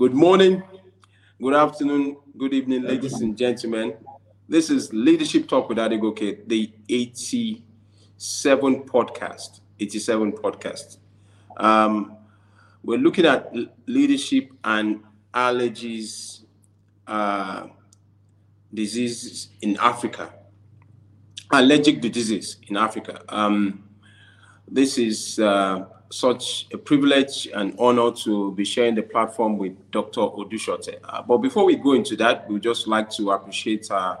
Good morning, good afternoon, good evening, ladies and gentlemen. This is Leadership Talk with Adegoke, the 87 podcast. 87 podcast. Um, we're looking at leadership and allergies, uh, diseases in Africa, allergic diseases in Africa. Um, this is uh, such a privilege and honor to be sharing the platform with Dr. Odusote. Uh, but before we go into that, we would just like to appreciate uh,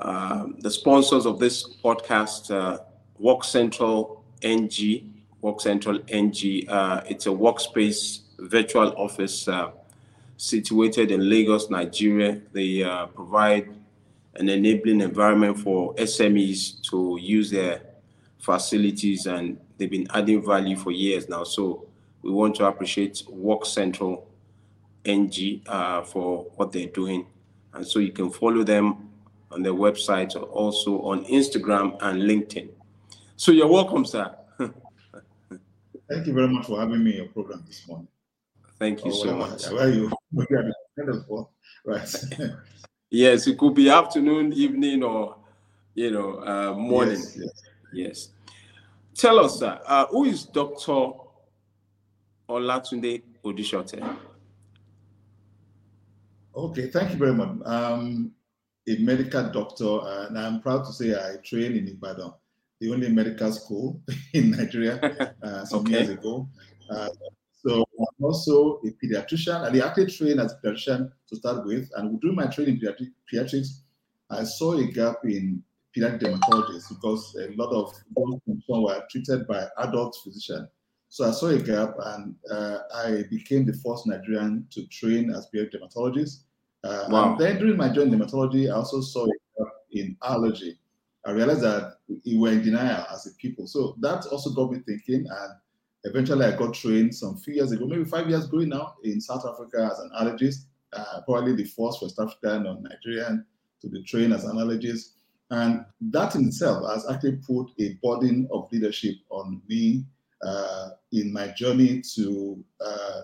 uh, the sponsors of this podcast, uh, Work Central NG. Work Central NG. Uh, it's a workspace virtual office uh, situated in Lagos, Nigeria. They uh, provide an enabling environment for SMEs to use their facilities and they've been adding value for years now. So we want to appreciate Work Central NG uh, for what they're doing. And so you can follow them on their website or also on Instagram and LinkedIn. So you're welcome, sir. Thank you very much for having me in your program this morning. Thank you so much. Are you? right. yes, it could be afternoon, evening, or you know, uh, morning. Yes, yes. yes. Tell us, sir, uh, who is Dr. Olatunde Odusote? Okay, thank you very much. Um, a medical doctor, and I'm proud to say I trained in Ibadan, the only medical school in Nigeria uh, some okay. years ago. Uh, so I'm also a pediatrician, and I actually trained as a pediatrician to start with. And during my training in pediatrics, I saw a gap in pediatric dermatologists because a lot of those conditions were treated by adult physicians. So I saw a gap and uh, I became the first Nigerian to train as pediatric dermatologist. Uh, wow. And then during my journey in dermatology, I also saw a gap in allergy. I realized that we were in denial as a people. So that also got me thinking. And eventually I got trained some few years ago, maybe five years ago now, in South Africa as an allergist. Uh, probably the first West African or Nigerian to be trained as an allergist. And that in itself has actually put a burden of leadership on me uh, in my journey to uh,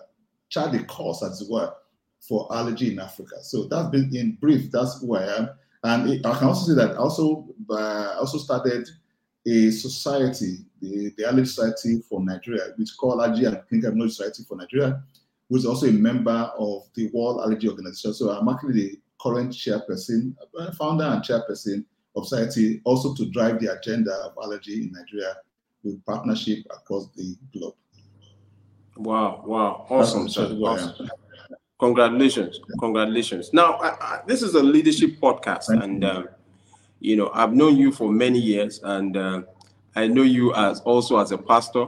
chart the course, as it were, for allergy in Africa. So that's been in brief, that's who I am. And it, I can also say that I also, uh, also started a society, the, the Allergy Society for Nigeria, which called Allergy and Clinical Immunology Society for Nigeria, who is also a member of the World Allergy Organization. So I'm actually the current chairperson, uh, founder and chairperson of society also to drive the agenda of allergy in Nigeria with partnership across the globe. Wow, wow, awesome. Awesome. Congratulations, congratulations. Now, I, I, this is a leadership podcast, Thank and um, you know I've known you for many years, and uh, I know you as also as a pastor.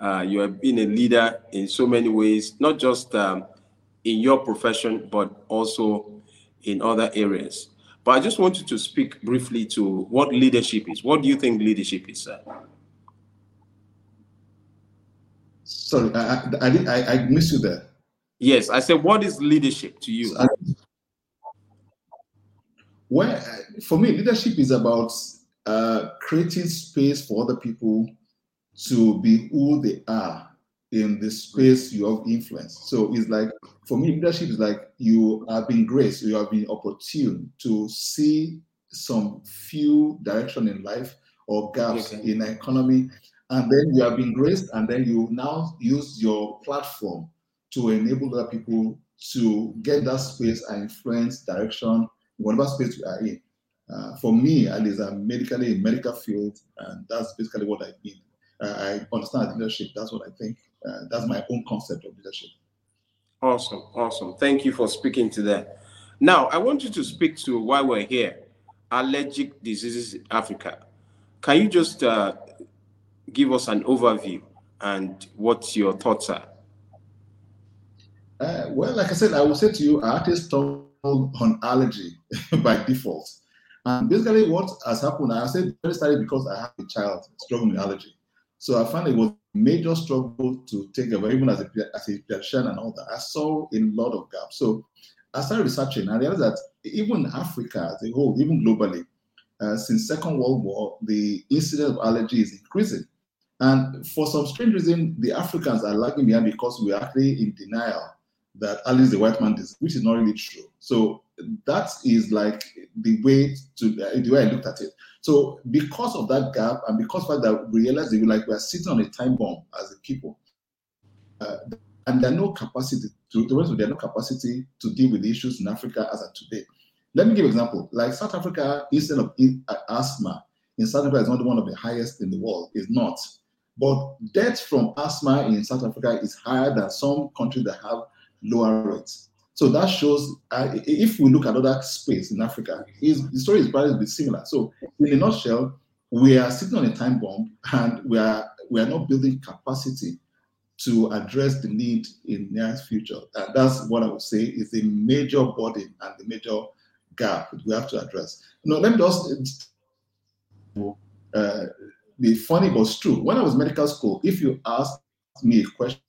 Uh, you have been a leader in so many ways, not just um, in your profession, but also in other areas. But I just wanted to speak briefly to what leadership is. What do you think leadership is, sir? Sorry, I, I, I, I missed you there. Yes, I said, what is leadership to you? well, for me, leadership is about uh, creating space for other people to be who they are in the space you have influence. So it's like for me, leadership is like you have been graced, you have been opportune to see some few direction in life or gaps okay. in economy, and then you have been graced, and then you now use your platform to enable other people to get that space and influence direction whatever space you are in. Uh, for me, at least, I'm medically in medical field, and that's basically what I mean. Uh, I understand leadership. That's what I think uh, that's my own concept of leadership. Awesome, awesome. Thank you for speaking to that. Now, I want you to speak to why we're here allergic diseases in Africa. Can you just uh, give us an overview and what your thoughts are? Uh, well, like I said, I will say to you, I actually stumbled on allergy by default. And basically, what has happened, I said, I started because I have a child struggling with allergy. So I found it was major struggle to take away, even as a, as a pediatrician and all that. I saw a lot of gaps. So I started researching and I realized that even Africa as a whole, even globally, uh, since Second World War, the incidence of allergy is increasing. And for some strange reason, the Africans are lagging behind because we're actually in denial that allergy is the white man disease, which is not really true. So that is like the way to uh, the way I looked at it. So because of that gap and because of that we realized that we like we are sitting on a time bomb as a people, uh, and there are no capacity to there are no capacity to deal with issues in Africa as of today. Let me give an example. Like South Africa, instead of uh, asthma in South Africa is not one of the highest in the world. It's not. But death from asthma in South Africa is higher than some countries that have lower rates. So that shows, uh, if we look at other space in Africa, the story is probably similar. So in a nutshell, we are sitting on a time bomb and we are we are not building capacity to address the need in the near future. And that's what I would say is a major burden and the major gap that we have to address. Know, let me just uh, be funny but true. When I was medical school, if you asked me a question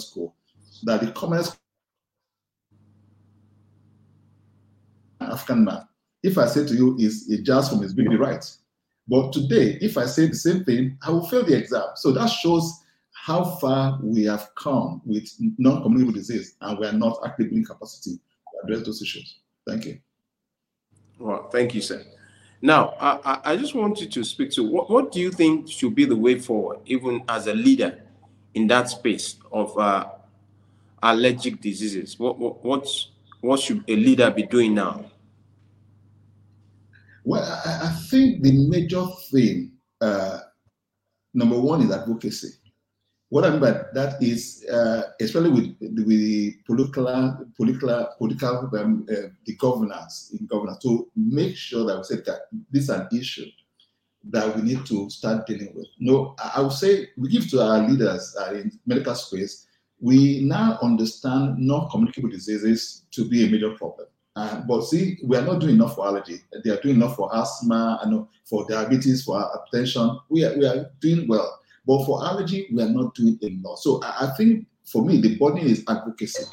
school, that the commonest African man, if I say to you is a jazz from his baby right. But today, if I say the same thing, I will fail the exam. So that shows how far we have come with non-communicable disease and we are not actively in capacity to address those issues. Thank you. Well, thank you, sir. Now, I, I just want you to speak to what, what do you think should be the way forward, even as a leader in that space of uh, allergic diseases? What, what, what, what should a leader be doing now? Well, I, I think the major thing, uh, number one, is advocacy. What I mean by that is, uh, especially with, with the political, political, political, um, uh, the governance in governance, to make sure that we say that this is an issue that we need to start dealing with. No, I would say we give to our leaders uh, in medical space. We now understand non-communicable diseases to be a major problem. Uh, but see, we are not doing enough for allergy. They are doing enough for asthma, and for diabetes, for hypertension. We are, we are doing well. But for allergy, we are not doing enough. So I, I think for me, the burden is advocacy.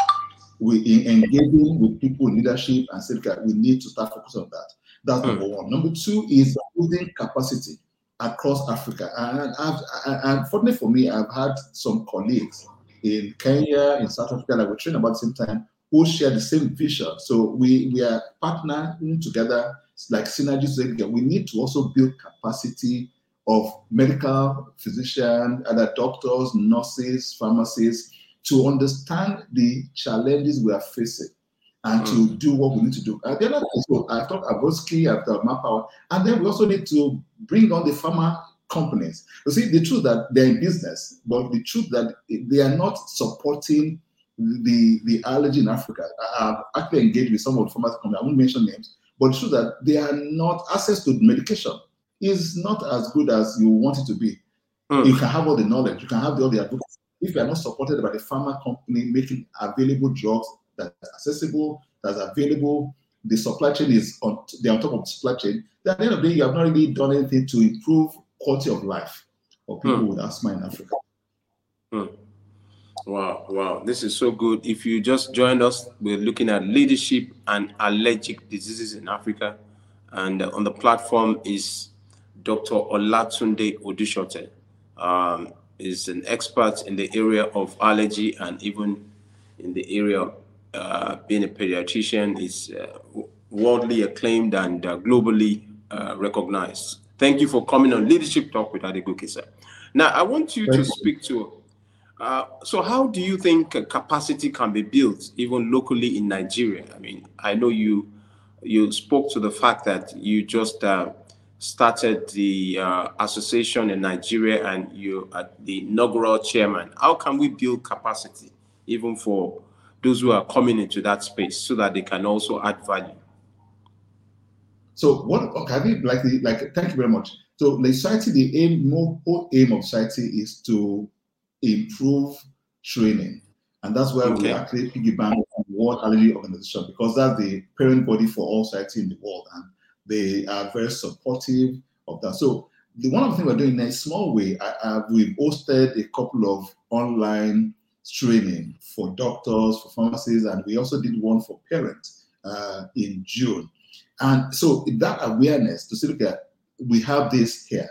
We in engaging with people in leadership and say, okay, we need to start focusing on that. That's mm. number one. Number two is building capacity across Africa. And I've, I, unfortunately for me, I've had some colleagues in Kenya, in South Africa that were trained about the same time who share the same vision. So we, we are partnering together like synergies. We need to also build capacity of medical physicians, other doctors, nurses, pharmacists, to understand the challenges we are facing and mm. to do what we need to do. Uh, the other thing, so I've talked Aboski, I've talked Manpower, and then we also need to bring on the pharma companies. You see, the truth that they're in business, but the truth that they are not supporting the, the allergy in Africa. I've actually engaged with some of the pharmacy companies, I won't mention names, but it's true that they are not, access to medication is not as good as you want it to be. Mm. You can have all the knowledge, you can have all the advocacy. If you are not supported by the pharma company making available drugs that are accessible, that's available, the supply chain is on, they're on top of the supply chain, then at the end of the day, you have not really done anything to improve quality of life for people mm. with asthma in Africa. Mm. Wow, wow, this is so good. If you just joined us, we're looking at leadership and allergic diseases in Africa. And uh, on the platform is Dr. Olatunde Odusote. Um, is an expert in the area of allergy and even in the area of uh, being a pediatrician. is uh, worldly acclaimed and uh, globally uh, recognized. Thank you for coming on Leadership Talk with Adegoke, sir. Now, I want you to speak to uh, so how do you think capacity can be built even locally in Nigeria? I mean, I know you you spoke to the fact that you just uh, started the uh, association in Nigeria and you are the inaugural chairman. How can we build capacity even for those who are coming into that space so that they can also add value? So what okay, I like the, like thank you very much. So the society, the aim, more whole aim of society is to improve training. And that's where okay. we actually piggyback on the World Allergy Organization because that's the parent body for all society in the world. And they are very supportive of that. So the one of the things we're doing in a small way, I, I, we've hosted a couple of online training for doctors, for pharmacists, and we also did one for parents uh, in June. And so that awareness to say, look at, we have this here.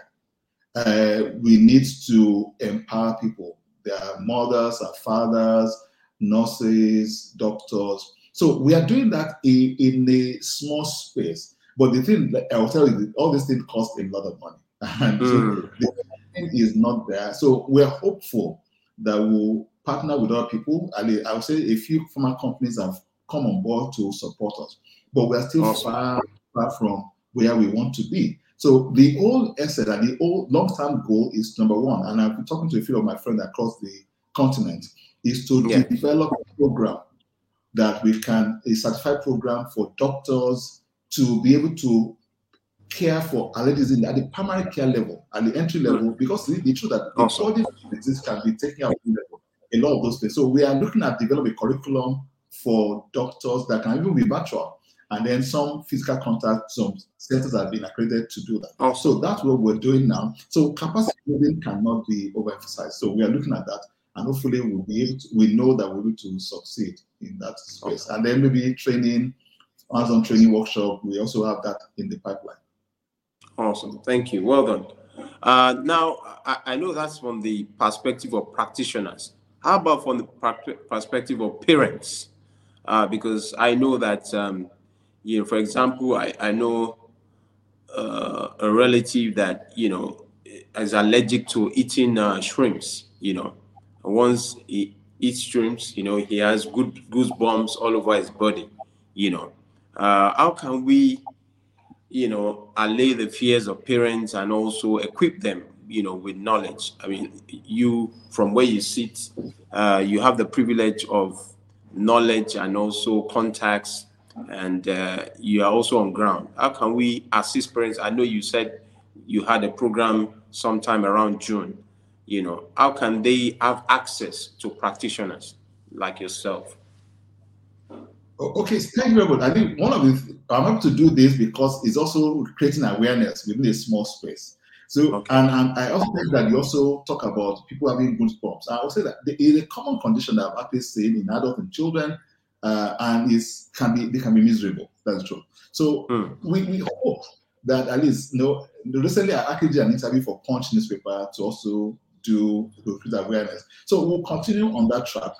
Uh, we need to empower people their mothers, our fathers, nurses, doctors. So we are doing that in, in a small space. But the thing, I'll tell you, all these things cost a lot of money. And mm. the thing is not there. So we're hopeful that we'll partner with other people. And I would say a few pharma companies have come on board to support us, but we're still awesome. far, far from where we want to be. So the old asset and the old long-term goal is number one, and I've been talking to a few of my friends across the continent, is to yeah. develop a program that we can, a certified program for doctors to be able to care for allergies at the primary care level, at the entry level, mm. because the, the truth that awesome. the disease can be taken out level, a lot of those things. So we are looking at developing a curriculum for doctors that can even be virtual. And then some physical contact, some centers have been accredited to do that. So that's what we're doing now. So capacity building cannot be overemphasized. So we are looking at that and hopefully we'll be able to, we know that we'll be able to succeed in that space. And then maybe training, hands-on training workshop, we also have that in the pipeline. Awesome, thank you, well done. Uh, now, I, I, know that's from the perspective of practitioners. How about from the perspective of parents? Uh, because I know that, um, you know, for example, I, I know uh, a relative that, you know, is allergic to eating uh, shrimps, you know, once he eats shrimps, you know, he has good goosebumps all over his body, you know. Uh, how can we, you know, allay the fears of parents and also equip them, you know, with knowledge? I mean, you, from where you sit, uh, you have the privilege of knowledge and also contacts, and uh, you are also on ground. How can we assist parents? I know you said you had a program sometime around June you know how can they have access to practitioners like yourself okay thank you very much i think one of the i'm able to do this because it's also creating awareness within a small space so okay. and, and i also think that you also talk about people having goosebumps i would say that is a common condition that i've actually seen in adults and children uh, and is can be they can be miserable that's true so mm. we, we hope that at least you know recently i actually did an interview for punch newspaper to also do create awareness. So we'll continue on that track.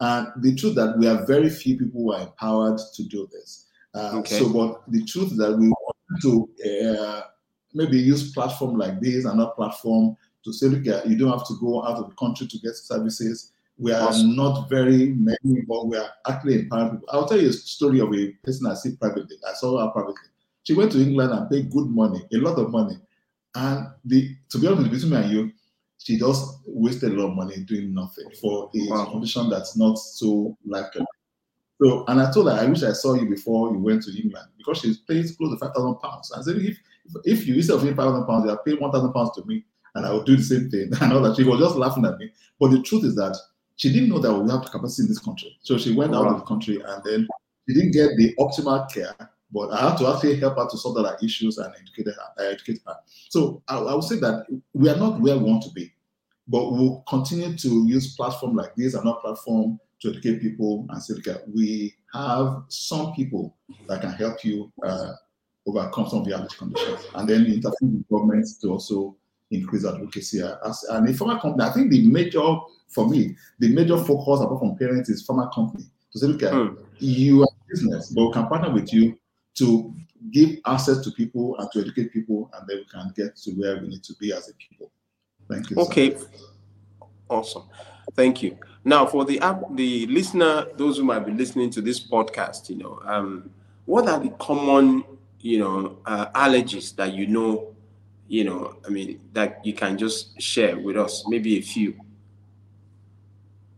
And the truth that we have very few people who are empowered to do this. Uh, okay. So, but the truth that we want to uh, maybe use platform like this and not platform to say, look, you don't have to go out of the country to get services. We are awesome. not very many, but we are actually empowering people. I'll tell you a story of a person I see privately. I saw her privately. She went to England and paid good money, a lot of money. And the to be honest, between me and you, she just wasted a lot of money doing nothing for a wow. condition that's not so likely. So, and I told her, I wish I saw you before you went to England because she's paid close to five thousand pounds. I said, if if you instead of paying five thousand pounds, you are paying one thousand pounds to me, and I will do the same thing. And know that she was just laughing at me, but the truth is that she didn't know that we have capacity in this country. So she went wow. out of the country, and then she didn't get the optimal care. But I had to actually help her to solve her issues and educate her. Educate her. So I, I would say that we are not where we want to be. But we'll continue to use platform like this and not platform to educate people and say, okay, we have some people that can help you uh, overcome some of conditions. And then interfere with governments to also increase advocacy. As an a pharma company, I think the major, for me, the major focus apart from parents is pharma company. To say, look, mm. you are business, but we can partner with you to give access to people and to educate people, and then we can get to where we need to be as a people. Thank you. Okay. Awesome. Thank you. Now, for the app, the listener, those who might be listening to this podcast, you know, um, what are the common, you know, uh, allergies that you know, you know, I mean, that you can just share with us? Maybe a few.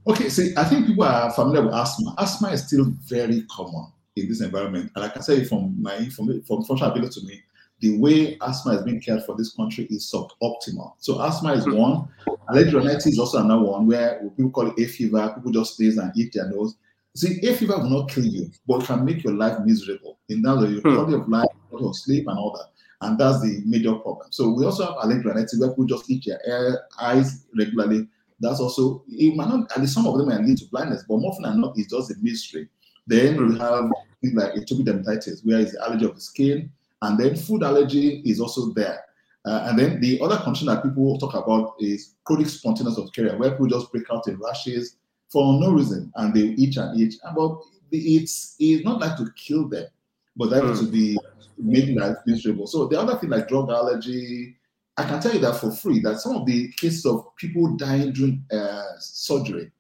Okay, see, I think people are familiar with asthma. Asthma is still very common in this environment, and I can say from my from from functional ability to me, the way asthma is being cared for this country is suboptimal. So asthma is one. Allergic rhinitis is also another one where people call it hay fever. People just sneeze and eat their nose. See, hay fever will not kill you, but can make your life miserable in terms of your hmm. quality of life, quality of sleep, and all that. And that's the major problem. So we also have allergic rhinitis where people just eat their eyes regularly. That's also it might not, and some of them might lead to blindness, but more often than not, it's just a mystery. Then we have things like atopic dermatitis, where it's the allergy of the skin, and then food allergy is also there. Uh, and then the other condition that people talk about is chronic spontaneous urticaria, where people just break out in rashes, for no reason, and they eat and eat. But it's it's not like to kill them, but that mm. to be made life miserable. So the other thing like drug allergy, I can tell you that for free that some of the cases of people dying during uh, surgery,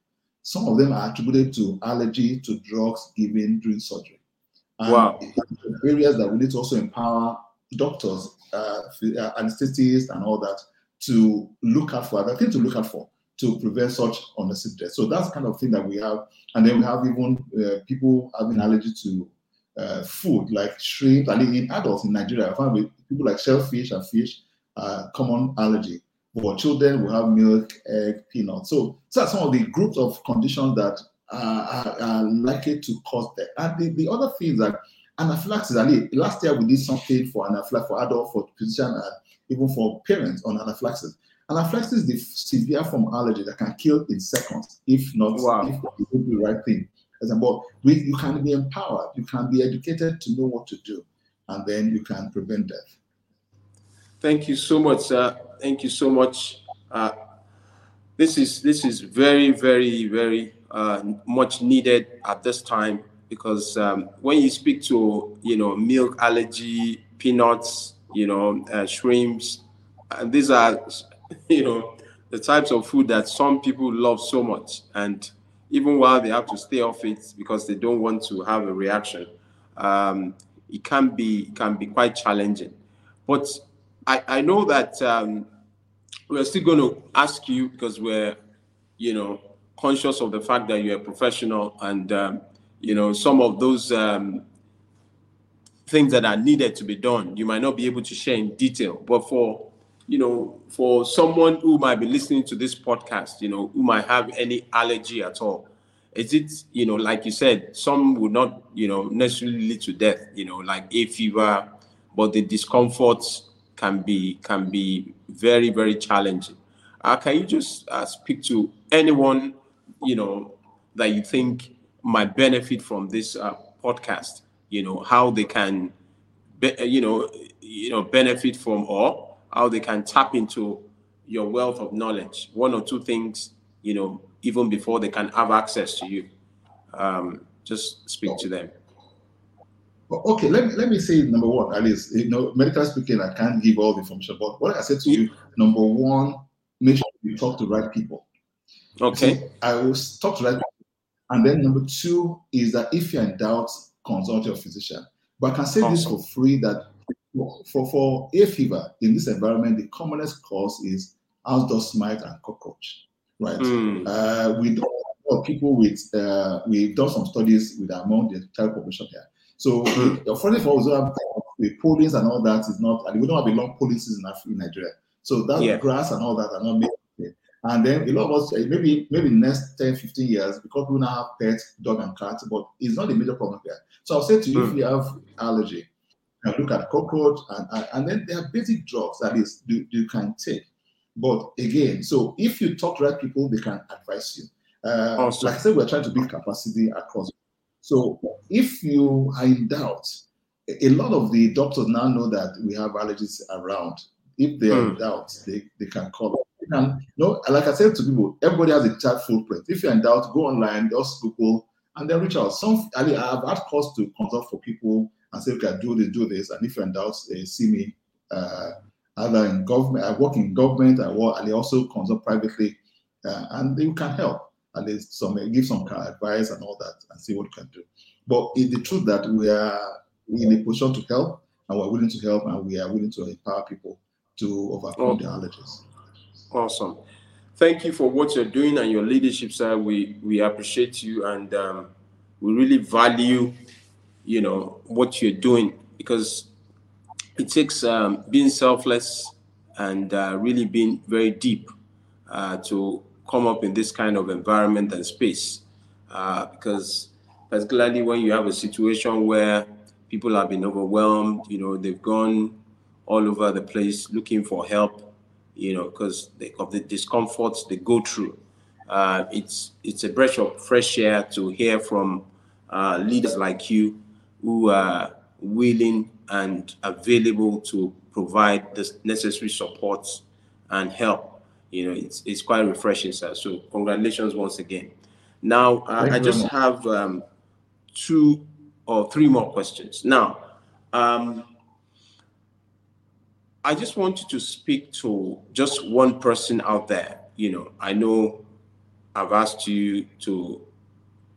some of them are attributed to allergy to drugs given during surgery. And wow. Areas that we need to also empower doctors, uh, anesthetists, and all that to look out for. Other things to look out for to prevent such unnecessary death. So that's kind of thing that we have. And then we have even uh, people having allergy to uh, food like shrimp. And in adults in Nigeria, I find with people like shellfish and fish, uh, common allergy. For children, we have milk, egg, peanuts. So, so some of the groups of conditions that are, are, likely to cause that. And the, the other things like anaphylaxis. Ali, last year we did something for anaphylaxis for adults, for physician, and even for parents on anaphylaxis. Anaphylaxis is the severe form of allergy that can kill in seconds, if not wow. if you do the right thing. But we, you can be empowered, you can be educated to know what to do, and then you can prevent death. Thank you so much, sir. Thank you so much. Uh, this is this is very, very, very uh, much needed at this time because um, when you speak to you know milk allergy, peanuts, you know uh, shrimps, and these are you know, the types of food that some people love so much. And even while they have to stay off it because they don't want to have a reaction, um, it can be it can be quite challenging. But I, I know that um, we're still going to ask you because we're, you know, conscious of the fact that you're a professional and, um, you know, some of those um, things that are needed to be done, you might not be able to share in detail. But for you know, for someone who might be listening to this podcast, you know, who might have any allergy at all, is it, you know, like you said, some would not, you know, necessarily lead to death, you know, like hay fever, but the discomforts can be can be very very challenging. Uh, can you just uh, speak to anyone, you know, that you think might benefit from this uh, podcast? You know, how they can, be, you know, you know, benefit from or how they can tap into your wealth of knowledge. One or two things, you know, even before they can have access to you. Um, just speak to them. Okay, let me, let me say number one, at least, you know, medical speaking, I can't give all the information, but what I said to you, number one, make sure you talk to the right people. Okay. So I will talk to the right people. And then number two is that if you're in doubt, consult your physician. But I can say awesome. this for free that for, for hay fever in this environment, the commonest cause is house dust mite and cockroach, right? Mm. Uh, we don't have people with uh, we've done some studies with among the child population here. So unfortunately for us, the pollings and all that is not, and we don't have a long season in Nigeria. So that yeah. grass and all that are not made. And then a lot of us, maybe maybe next 10, 15 years, because we now have pets, dog and cats, but it's not a major problem here. So I'll say to you, mm. if you have allergy, can look at cockroach, and, and, and then there are basic drugs that is you, you can take. But again, so if you talk to right people, they can advise you. Uh, awesome. Like I said, we're trying to build capacity across. So if you are in doubt, a lot of the doctors now know that we have allergies around. If they are mm. in hmm. doubt, they, they can call us. You know, like I said to people, everybody has a chat footprint. If you're in doubt, go online, just Google, and then reach out. Some I mean, I've had calls to consult for people and say, okay, do this, do this. And if you're in doubt, uh, see me uh, either in government, I work in government, I work, and they also consult privately, uh, and you can help. At least some give some kind of advice and all that, and see what you can do. But it's the truth that we are in a position to help, and we're willing to help, and we are willing to empower people to overcome oh. their allergies. Awesome. Thank you for what you're doing and your leadership, sir. We we appreciate you, and um, we really value you know what you're doing because it takes um, being selfless and uh, really being very deep uh, to come up in this kind of environment and space. Uh, because particularly when you have a situation where people have been overwhelmed you know they've gone all over the place looking for help you know because of the discomforts they go through. Uh, it's it's a breath of fresh air to hear from uh, leaders like you who are willing and available to provide the necessary support and help. You know, it's, it's quite refreshing, sir. So congratulations once again. Now, uh, I just have um, two or three more questions. Now, um, I just want you to speak to just one person out there. You know, I know I've asked you to,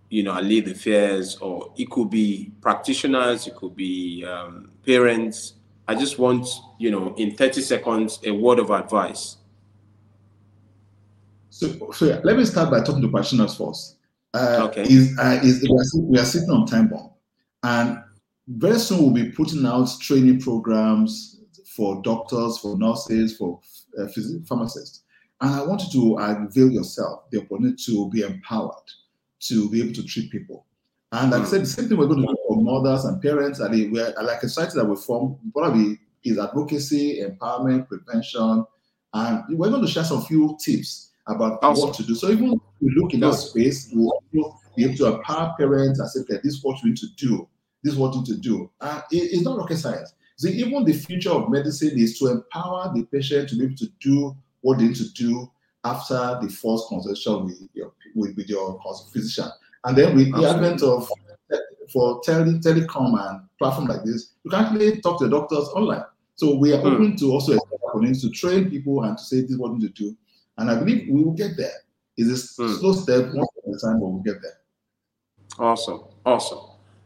you know, allay the fears, or it could be practitioners, it could be um, parents. I just want, you know, in 30 seconds, a word of advice. So, so yeah, let me start by talking to practitioners first. Uh, okay. Is, uh, is, we, are, we are sitting on time bomb, and very soon we'll be putting out training programs, for doctors, for nurses, for uh, pharmacists. And I want you to avail yourself the opportunity to be empowered to be able to treat people. And like I said, the same thing we're going to do for mothers and parents. And we're like a society that we form probably is advocacy, empowerment, prevention. And we're going to share some few tips about awesome. what to do. So even if we look in that space, we'll be able to empower parents and say, okay, this is what you need to do. This is what you need to do. Uh, it, it's not rocket science. See, even the future of medicine is to empower the patient to be able to do what they need to do after the first consultation with your, with, with your physician. And then with the advent of for tele, telecom and platform like this, you can actually talk to the doctors online. So we are hmm. open to also to train people and to say this is what we need to do. And I believe we will get there. It's a hmm. slow step, one at a time, but we'll get there. Awesome. Awesome.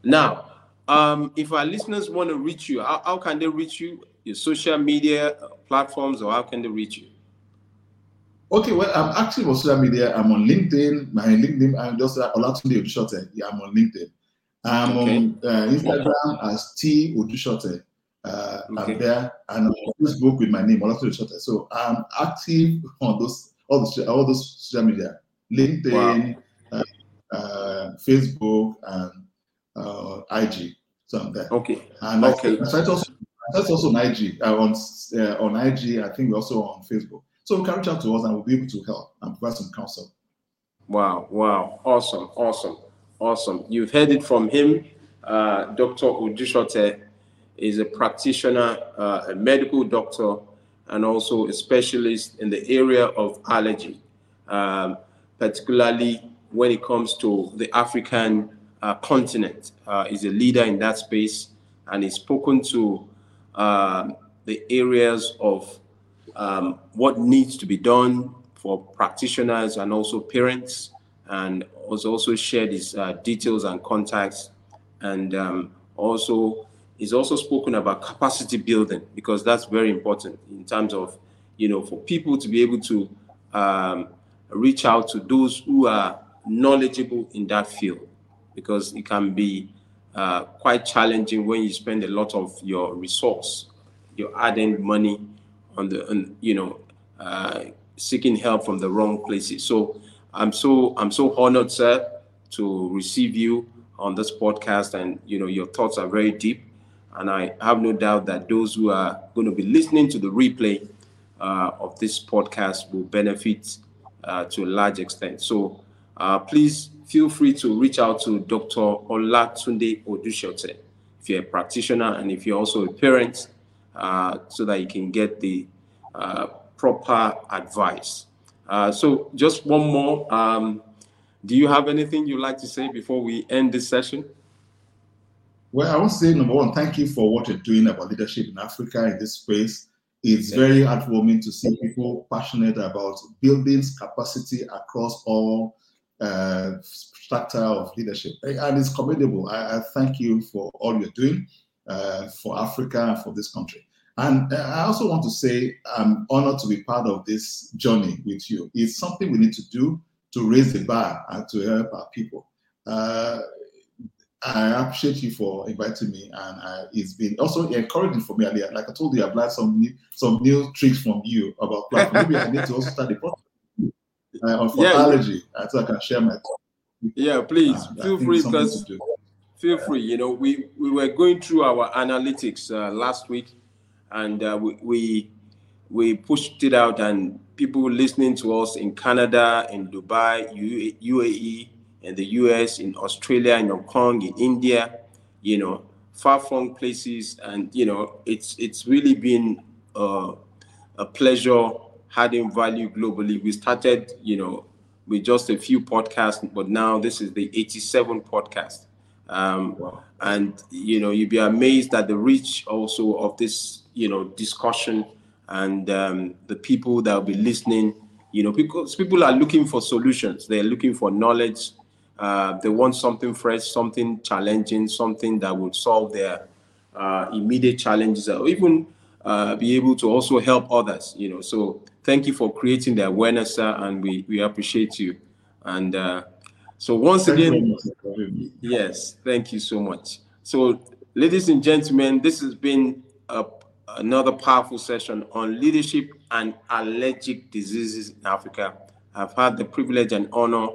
Now, um, if our listeners want to reach you, how, how can they reach you? Your social media platforms, or how can they reach you? Okay, well, I'm active on social media. I'm on LinkedIn. My LinkedIn, I'm just uh, Olatunde Odusote. Yeah, I'm on LinkedIn. I'm okay. on uh, Instagram as T Odusote. Uh, okay. I'm there, and on Facebook with my name Olatunde Odusote. So I'm active on those all the all those social media, LinkedIn, wow. uh, uh, Facebook, and uh, IG. So I'm there. Okay. And okay. That's also that's also on IG. Uh, on uh, on IG, I think we're also on Facebook. So you can reach out to us and we'll be able to help and provide some counsel. Wow! Wow! Awesome! Awesome! Awesome! You've heard it from him. Uh, Dr. Odusote is a practitioner, uh, a medical doctor, and also a specialist in the area of allergy, um, particularly when it comes to the African uh, continent uh, is a leader in that space and he's spoken to um, the areas of um, what needs to be done for practitioners and also parents. And also also shared his uh, details and contacts. And um, also is also spoken about capacity building because that's very important in terms of you know for people to be able to um, reach out to those who are knowledgeable in that field. Because it can be uh, quite challenging when you spend a lot of your resource, you're adding money on the, on, you know, uh, seeking help from the wrong places. So I'm so I'm so honored, sir, to receive you on this podcast, and you know your thoughts are very deep, and I have no doubt that those who are going to be listening to the replay uh, of this podcast will benefit uh, to a large extent. So uh, please feel free to reach out to Dr. Olatunde Odusote if you're a practitioner and if you're also a parent, uh, so that you can get the uh, proper advice. Uh, so, just one more. Um, do you have anything you'd like to say before we end this session? Well, I want to say number one, thank you for what you're doing about leadership in Africa in this space. It's very heartwarming to see people passionate about building capacity across all uh, strata of leadership. And it's commendable. I, I, thank you for all you're doing uh, for Africa and for this country. And uh, I also want to say I'm honored to be part of this journey with you. It's something we need to do to raise the bar and to help our people. Uh, I appreciate you for inviting me, and uh, it's been also encouraging for me. Like I told you, I've learned some new, some new tricks from you about platform. Maybe I need to also start the process uh, for yeah, allergy, yeah. so I can share my. Yeah, please uh, feel free because feel free. You know, we we were going through our analytics uh, last week, and uh, we, we we pushed it out, and people listening to us in Canada, in Dubai, UAE, in the US, in Australia, in Hong Kong, in India, you know, far flung places, and you know, it's it's really been uh, a pleasure adding value globally. We started, you know, with just a few podcasts, but now this is the 87 podcast. Um, wow. And you know, you'd be amazed at the reach also of this, you know, discussion and um, the people that will be listening. You know, because people are looking for solutions. They're looking for knowledge. Uh, they want something fresh, something challenging, something that would solve their uh, immediate challenges, or even uh, be able to also help others. You know, so thank you for creating the awareness, sir, and we we appreciate you. And uh, so once thank again, yes, thank you so much. So, ladies and gentlemen, this has been a, another powerful session on leadership and allergic diseases in Africa. I've had the privilege and honor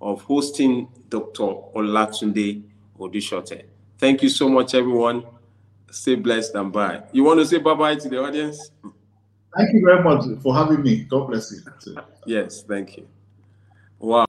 of hosting Dr. Olatunde Odusote. Thank you so much, everyone. Stay blessed and bye. You want to say bye bye to the audience? Thank you very much for having me. God bless you. yes, thank you. Wow.